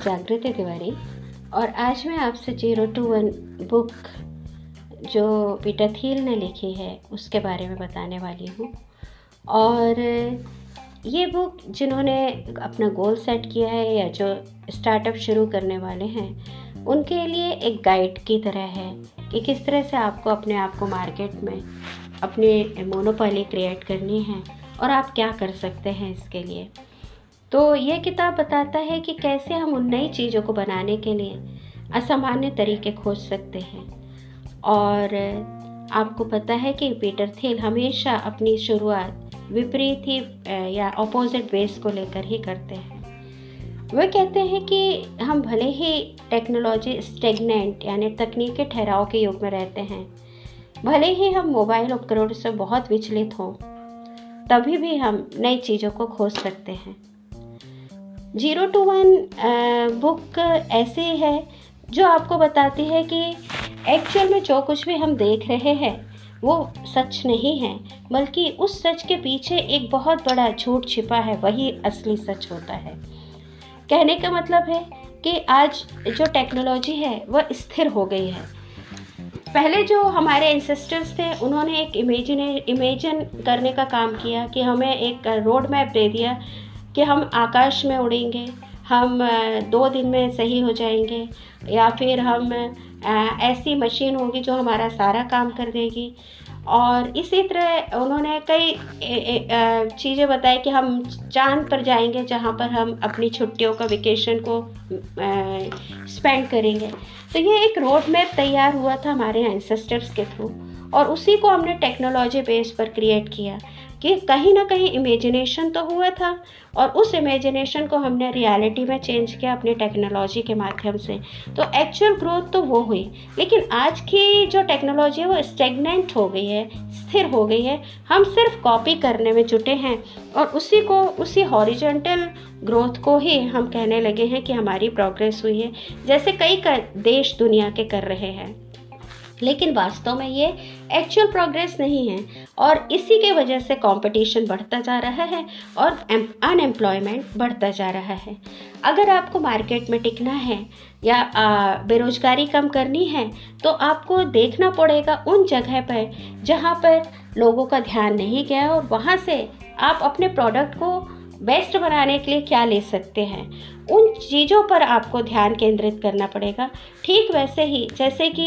जागृति तिवारी। और आज मैं आपसे ज़ीरो टू वन बुक जो पीटर थील ने लिखी है, उसके बारे में बताने वाली हूँ। और ये बुक जिन्होंने अपना गोल सेट किया है या जो स्टार्टअप शुरू करने वाले हैं, उनके लिए एक गाइड की तरह है कि किस तरह से आपको अपने आप को मार्केट में अपनी मोनोपोली क्रिएट करनी है और आप क्या कर सकते हैं इसके लिए। तो यह किताब बताता है कि कैसे हम उन नई चीज़ों को बनाने के लिए असामान्य तरीके खोज सकते हैं। और आपको पता है कि पीटर थेल हमेशा अपनी शुरुआत विपरीत ही या अपोजिट बेस को लेकर ही करते हैं। वह कहते हैं कि हम भले ही टेक्नोलॉजी स्टेगनेंट यानी तकनीकी ठहराव के युग में रहते हैं, भले ही हम मोबाइल उपकरणों से बहुत विचलित हों, तभी भी हम नई चीज़ों को खोज सकते हैं। ज़ीरो टू वन बुक ऐसी है जो आपको बताती है कि एक्चुअल में जो कुछ भी हम देख रहे हैं, वो सच नहीं है, बल्कि उस सच के पीछे एक बहुत बड़ा झूठ छिपा है, वही असली सच होता है। कहने का मतलब है कि आज जो टेक्नोलॉजी है, वह स्थिर हो गई है। पहले जो हमारे एंसेस्टर्स थे, उन्होंने एक इमेजिने इमेजन करने का काम किया कि हमें एक रोड मैप दे दिया कि हम आकाश में उड़ेंगे, हम दो दिन में सही हो जाएँगे, या फिर हम ऐसी मशीन होगी जो हमारा सारा काम कर देगी। और इसी तरह उन्होंने कई चीज़ें बताई कि हम चाँद पर जाएँगे, जहाँ पर हम अपनी छुट्टियों का वेकेशन को स्पेंड करेंगे। तो ये एक रोड मैप तैयार हुआ था हमारे एंसेस्टर्स के थ्रू और उसी को हमने टेक्नोलॉजी बेस पर क्रिएट किया। कि कहीं ना कहीं इमेजिनेशन तो हुआ था और उस इमेजिनेशन को हमने रियलिटी में चेंज किया अपनी टेक्नोलॉजी के माध्यम से। तो एक्चुअल ग्रोथ तो वो हुई, लेकिन आज की जो टेक्नोलॉजी है वो स्टेगनेंट हो गई है, स्थिर हो गई है। हम सिर्फ़ कॉपी करने में जुटे हैं और उसी को, उसी हॉरिजेंटल ग्रोथ को ही हम कहने लगे हैं कि हमारी प्रोग्रेस हुई है, जैसे कई देश दुनिया के कर रहे हैं। लेकिन वास्तव में ये एक्चुअल प्रोग्रेस नहीं है। और इसी के वजह से कंपटीशन बढ़ता जा रहा है और अनएम्प्लॉयमेंट बढ़ता जा रहा है। अगर आपको मार्केट में टिकना है या बेरोजगारी कम करनी है तो आपको देखना पड़ेगा उन जगह पर जहाँ पर लोगों का ध्यान नहीं गया और वहाँ से आप अपने प्रोडक्ट को बेस्ट बनाने के लिए क्या ले सकते हैं। उन चीज़ों पर आपको ध्यान केंद्रित करना पड़ेगा। ठीक वैसे ही, जैसे कि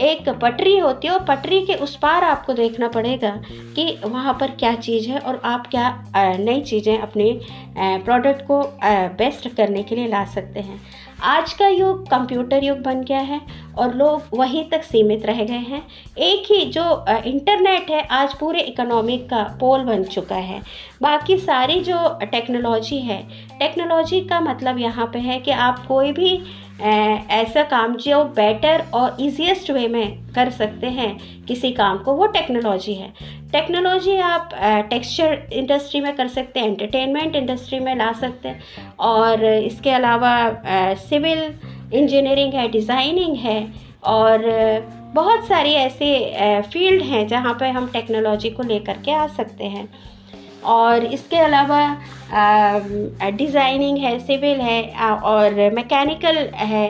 एक पटरी होती है, और पटरी के उस पार आपको देखना पड़ेगा कि वहाँ पर क्या चीज़ है और आप क्या नई चीज़ें अपने प्रोडक्ट को बेस्ट करने के लिए ला सकते हैं। आज का युग कंप्यूटर युग बन गया है और लोग वहीं तक सीमित रह गए हैं। एक ही जो इंटरनेट है, आज पूरे इकोनॉमिक का पोल बन चुका है। बाकी सारी जो टेक्नोलॉजी है टेक्नोलॉजी का मतलब यहाँ पे है कि आप कोई भी ऐसा काम जो बेटर और इजीएस्ट वे में कर सकते हैं, किसी काम को, वो टेक्नोलॉजी है। टेक्नोलॉजी आप टेक्सचर इंडस्ट्री में कर सकते हैं, एंटरटेनमेंट इंडस्ट्री में ला सकते हैं और इसके अलावा सिविल इंजीनियरिंग है, डिज़ाइनिंग है और बहुत सारी ऐसे फ़ील्ड हैं जहाँ पर हम टेक्नोलॉजी को लेकर के आ सकते हैं। और इसके अलावा डिज़ाइनिंग है, सिविल है और मैकेनिकल है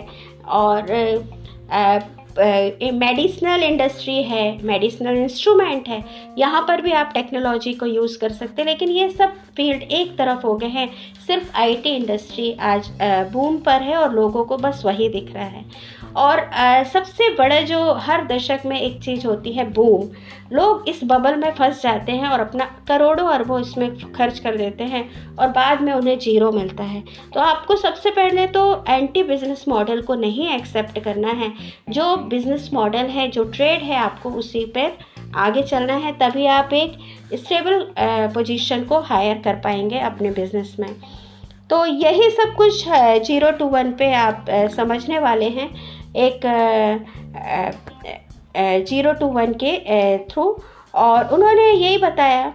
और मेडिसिनल इंडस्ट्री है मेडिसिनल इंस्ट्रूमेंट है, यहाँ पर भी आप टेक्नोलॉजी को यूज़ कर सकते हैं, लेकिन ये सब फ़ील्ड एक तरफ़ हो गए हैं, सिर्फ़ आईटी इंडस्ट्री आज बूम पर है और लोगों को बस वही दिख रहा है। और आ, सबसे बड़ा जो हर दशक में एक चीज़ होती है बूम लोग इस बबल में फंस जाते हैं और अपना करोड़ों अरबों इसमें खर्च कर देते हैं और बाद में उन्हें ज़ीरो मिलता है। तो आपको सबसे पहले तो एंटी बिज़नेस मॉडल को नहीं एक्सेप्ट करना है। जो बिज़नेस मॉडल है जो ट्रेड है आपको उसी पर आगे चलना है तभी आप एक स्टेबल पोजीशन को हायर कर पाएँगे अपने बिज़नेस में। तो यही सब कुछ ज़ीरो टू वन पे आप समझने वाले हैं। एक ज़ीरो टू वन के थ्रू। और उन्होंने यही बताया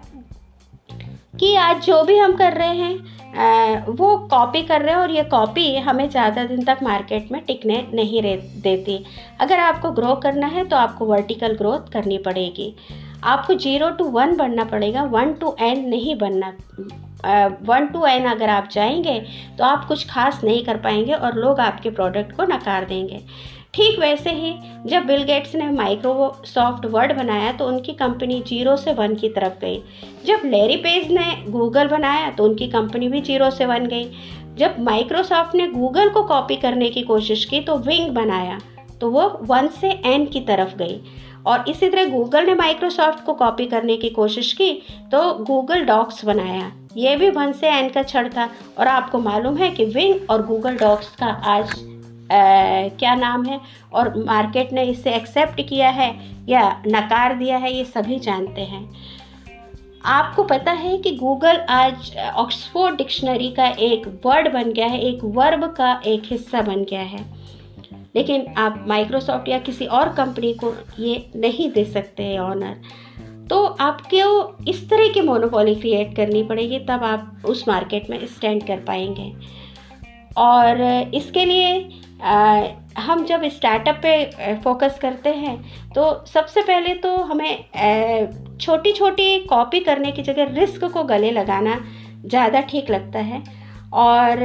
कि आज जो भी हम कर रहे हैं वो कॉपी कर रहे हैं और ये कॉपी हमें ज़्यादा दिन तक मार्केट में टिकने नहीं देती। अगर आपको ग्रो करना है तो आपको वर्टिकल ग्रोथ करनी पड़ेगी। आपको ज़ीरो टू वन बनना पड़ेगा, वन टू एन नहीं बनना वन टू एन अगर आप जाएँगे तो आप कुछ खास नहीं कर पाएँगे और लोग आपके प्रोडक्ट को नकार देंगे। ठीक वैसे ही, जब बिल गेट्स ने माइक्रोसॉफ्ट वर्ड बनाया तो उनकी कंपनी ज़ीरो से वन की तरफ़ गई। जब लेरी पेज ने गूगल बनाया तो उनकी कंपनी भी ज़ीरो से वन गई। जब माइक्रोसॉफ्ट ने गूगल को कॉपी करने की कोशिश की तो विंग बनाया तो वो वन से एन की तरफ़ गई। और इसी तरह गूगल ने माइक्रोसॉफ्ट को कॉपी करने की कोशिश की तो गूगल डॉक्स बनाया। ये भी वन से एन का छड़ था और आपको मालूम है कि विंग और गूगल डॉक्स का आज आ, क्या नाम है? और मार्केट ने इसे एक्सेप्ट किया है या नकार दिया है ये सभी जानते हैं। आपको पता है कि गूगल आज ऑक्सफोर्ड डिक्शनरी का एक वर्ड बन गया है एक वर्ब का एक हिस्सा बन गया है। लेकिन आप माइक्रोसॉफ्ट या किसी और कंपनी को ये नहीं दे सकते हैं ऑनर तो आपको इस तरह की मोनोपोली क्रिएट करनी पड़ेगी तब आप उस मार्केट में स्टैंड कर पाएँगे। और इसके लिए आ, हम जब स्टार्टअप पे फोकस करते हैं तो सबसे पहले तो हमें छोटी छोटी कॉपी करने की जगह रिस्क को गले लगाना ज़्यादा ठीक लगता है। और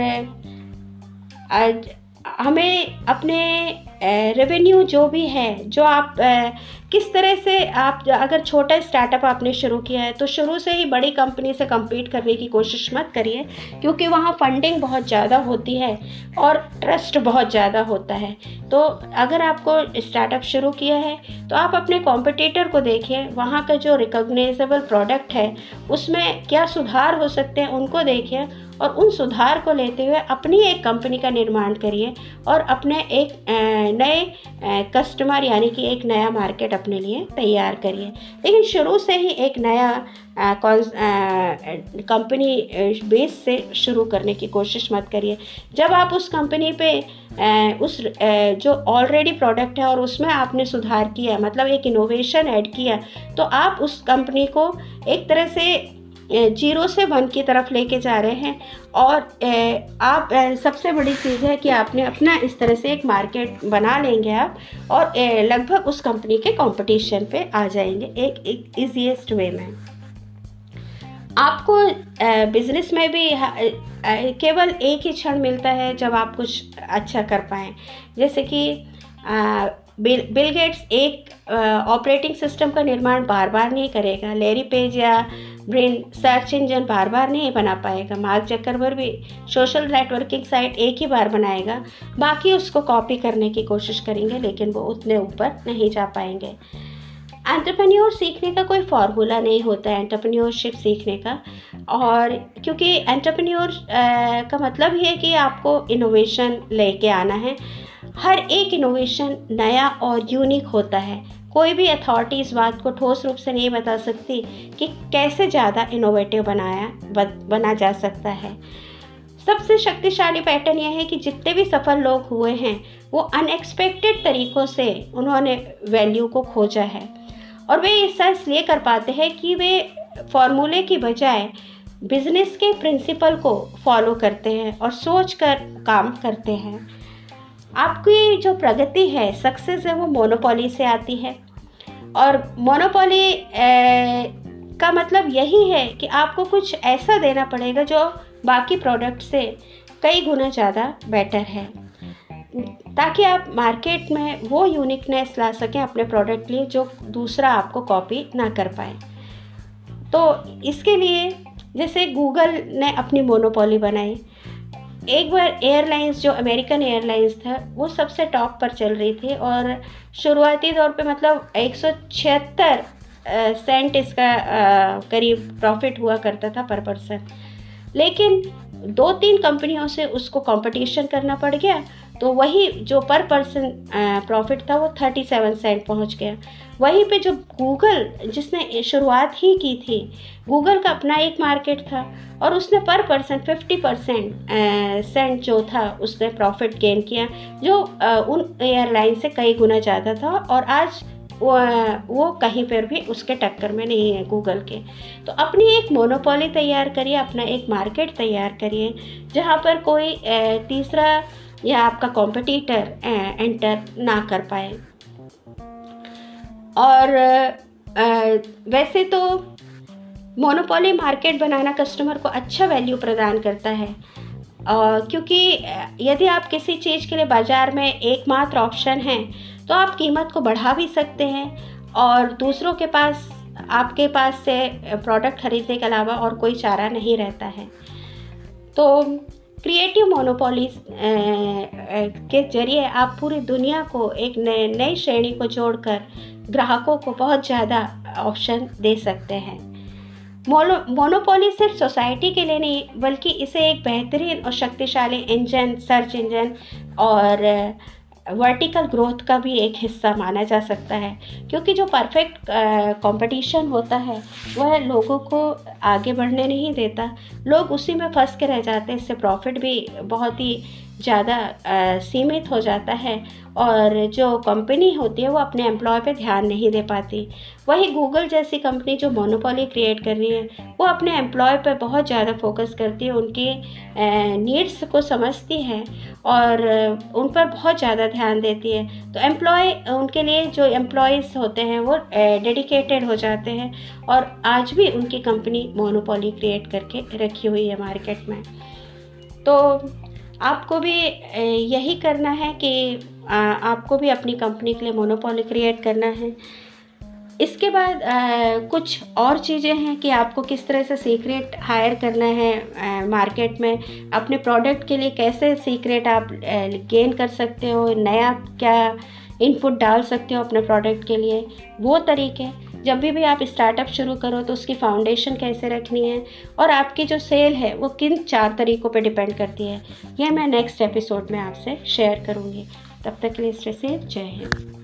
आज हमें अपने रेवेन्यू जो भी है, जो आप किस तरह से आप, अगर छोटा स्टार्टअप आपने शुरू किया है तो शुरू से ही बड़ी कंपनी से compete करने की कोशिश मत करिए, क्योंकि वहाँ फंडिंग बहुत ज़्यादा होती है और ट्रस्ट बहुत ज़्यादा होता है। तो अगर आपको स्टार्टअप शुरू किया है तो आप अपने कॉम्पिटिटर को देखिए, वहाँ का जो रिकोगनाइजेबल प्रोडक्ट है, उसमें क्या सुधार हो सकते हैं, उनको देखिए और उन सुधार को लेते हुए अपनी एक कंपनी का निर्माण करिए और अपने एक नए कस्टमर यानी कि एक नया मार्केट अपने लिए तैयार करिए। लेकिन शुरू से ही एक नया कंपनी बेस से शुरू करने की कोशिश मत करिए। जब आप उस कंपनी पे उस जो ऑलरेडी प्रोडक्ट है और उसमें आपने सुधार किया मतलब एक इनोवेशन ऐड किया तो आप उस कंपनी को एक तरह से ज़ीरो से वन की तरफ़ लेके जा रहे हैं। और आप सबसे बड़ी चीज़ है कि आपने अपना इस तरह से एक मार्केट बना लेंगे आप और लगभग उस कंपनी के कंपटीशन पे आ जाएँगे एक एक ईजीएस्ट वे में। आपको बिज़नेस में भी केवल एक ही क्षण मिलता है जब आप कुछ अच्छा कर पाएँ। जैसे कि बिल बिल गेट्स एक ऑपरेटिंग सिस्टम का निर्माण बार बार नहीं करेगा। लेरी पेज या ब्रेन सर्च इंजन बार बार नहीं बना पाएगा। मार्क जक्करबर भी सोशल नेटवर्किंग साइट एक ही बार बनाएगा। बाकी उसको कॉपी करने की कोशिश करेंगे, लेकिन वो उतने ऊपर नहीं जा पाएँगे। एंटरप्रेन्योर सीखने का कोई फार्मूला नहीं होता है एंटरप्रेन्योरशिप सीखने का। और क्योंकि एंटरप्रेन्योर का मतलब ही है कि आपको इनोवेशन लेके आना है। हर एक इनोवेशन नया और यूनिक होता है। कोई भी अथॉरिटी इस बात को ठोस रूप से नहीं बता सकती कि कैसे ज़्यादा इनोवेटिव बनाया, बना जा सकता है। सबसे शक्तिशाली पैटर्न यह है कि जितने भी सफल लोग हुए हैं, वो अनएक्सपेक्टेड तरीक़ों से उन्होंने वैल्यू को खोजा है। और वे ऐसा इसलिए कर पाते हैं कि वे फॉर्मूले की बजाय बिज़नेस के प्रिंसिपल को फॉलो करते हैं और सोच कर काम करते हैं। आपकी जो प्रगति है सक्सेस है, वो मोनोपोली से आती है। और मोनोपोली का मतलब यही है कि आपको कुछ ऐसा देना पड़ेगा जो बाकी प्रोडक्ट से कई गुना ज़्यादा बेटर है। ताकि आप मार्केट में वो यूनिकनेस ला सकें अपने प्रोडक्ट लिए जो दूसरा आपको कॉपी ना कर पाए। तो इसके लिए जैसे गूगल ने अपनी मोनोपोली बनाई एक बार एयरलाइंस जो अमेरिकन एयरलाइंस था, वो सबसे टॉप पर चल रही थी और शुरुआती तौर पे मतलब एक सौ छिहत्तर सेंट इसका करीब प्रॉफिट हुआ करता था पर पर्सन लेकिन दो तीन कंपनियों से उसको कंपटीशन करना पड़ गया तो वही जो पर पर्सन प्रॉफिट था वो थर्टी सेवन सेंट पहुँच गया। वहीं पे जो गूगल जिसने शुरुआत ही की थी गूगल का अपना एक मार्केट था और उसने पर पर्सन फिफ्टी परसेंट सेंट जो था उसने प्रॉफिट गेन किया जो आ, उन एयरलाइन से कई गुना ज़्यादा था और आज वो, वो कहीं पर भी उसके टक्कर में नहीं है गूगल के। तो अपनी एक मोनोपोली तैयार करिए अपना एक मार्केट तैयार करिए जहाँ पर कोई तीसरा या आपका कॉम्पिटिटर एंटर ना कर पाए। और वैसे तो मोनोपोली मार्केट बनाना कस्टमर को अच्छा वैल्यू प्रदान करता है। क्योंकि यदि आप किसी चीज़ के लिए बाज़ार में एकमात्र ऑप्शन हैं तो आप कीमत को बढ़ा भी सकते हैं। और दूसरों के पास, आपके पास से प्रोडक्ट खरीदने के अलावा और कोई चारा नहीं रहता है। तो क्रिएटिव मोनोपोलीज के ज़रिए आप पूरी दुनिया को एक नए, नई श्रेणी को जोड़कर ग्राहकों को बहुत ज़्यादा ऑप्शन दे सकते हैं। मोनो मोनोपोली सिर्फ़ सोसाइटी के लिए नहीं, बल्कि इसे एक बेहतरीन और शक्तिशाली इंजन सर्च इंजन और वर्टिकल ग्रोथ का भी एक हिस्सा माना जा सकता है, क्योंकि जो परफेक्ट कंपटीशन होता है, वह लोगों को आगे बढ़ने नहीं देता। लोग उसी में फंस के रह जाते हैं, इससे प्रॉफिट भी बहुत ही ज़्यादा सीमित हो जाता है और जो कंपनी होती है वो अपने एम्प्लॉय पे ध्यान नहीं दे पाती। वही गूगल जैसी कंपनी जो मोनोपोली क्रिएट कर रही है, वो अपने एम्प्लॉय पर बहुत ज़्यादा फोकस करती है, उनकी नीड्स को समझती है और उन पर बहुत ज़्यादा ध्यान देती है। तो एम्प्लॉय उनके लिए जो एम्प्लॉयज़ होते हैं वो डेडिकेटेड हो जाते हैं और आज भी उनकी कंपनी मोनोपोली क्रिएट करके रखी हुई है मार्केट में। तो आपको भी यही करना है कि आपको भी अपनी कंपनी के लिए मोनोपोली क्रिएट करना है। इसके बाद आ, कुछ और चीज़ें हैं कि आपको किस तरह से सीक्रेट हायर करना है आ, मार्केट में। अपने प्रोडक्ट के लिए कैसे सीक्रेट आप गेन कर सकते हो नया क्या इनपुट डाल सकते हो अपने प्रोडक्ट के लिए। वो तरीके। जब भी भी आप स्टार्टअप शुरू करो तो उसकी फाउंडेशन कैसे रखनी है और आपकी जो सेल है, वो किन चार तरीक़ों पे डिपेंड करती है, यह मैं नेक्स्ट एपिसोड में आपसे शेयर करूँगी। तब तक के लिए इस जय हिंद।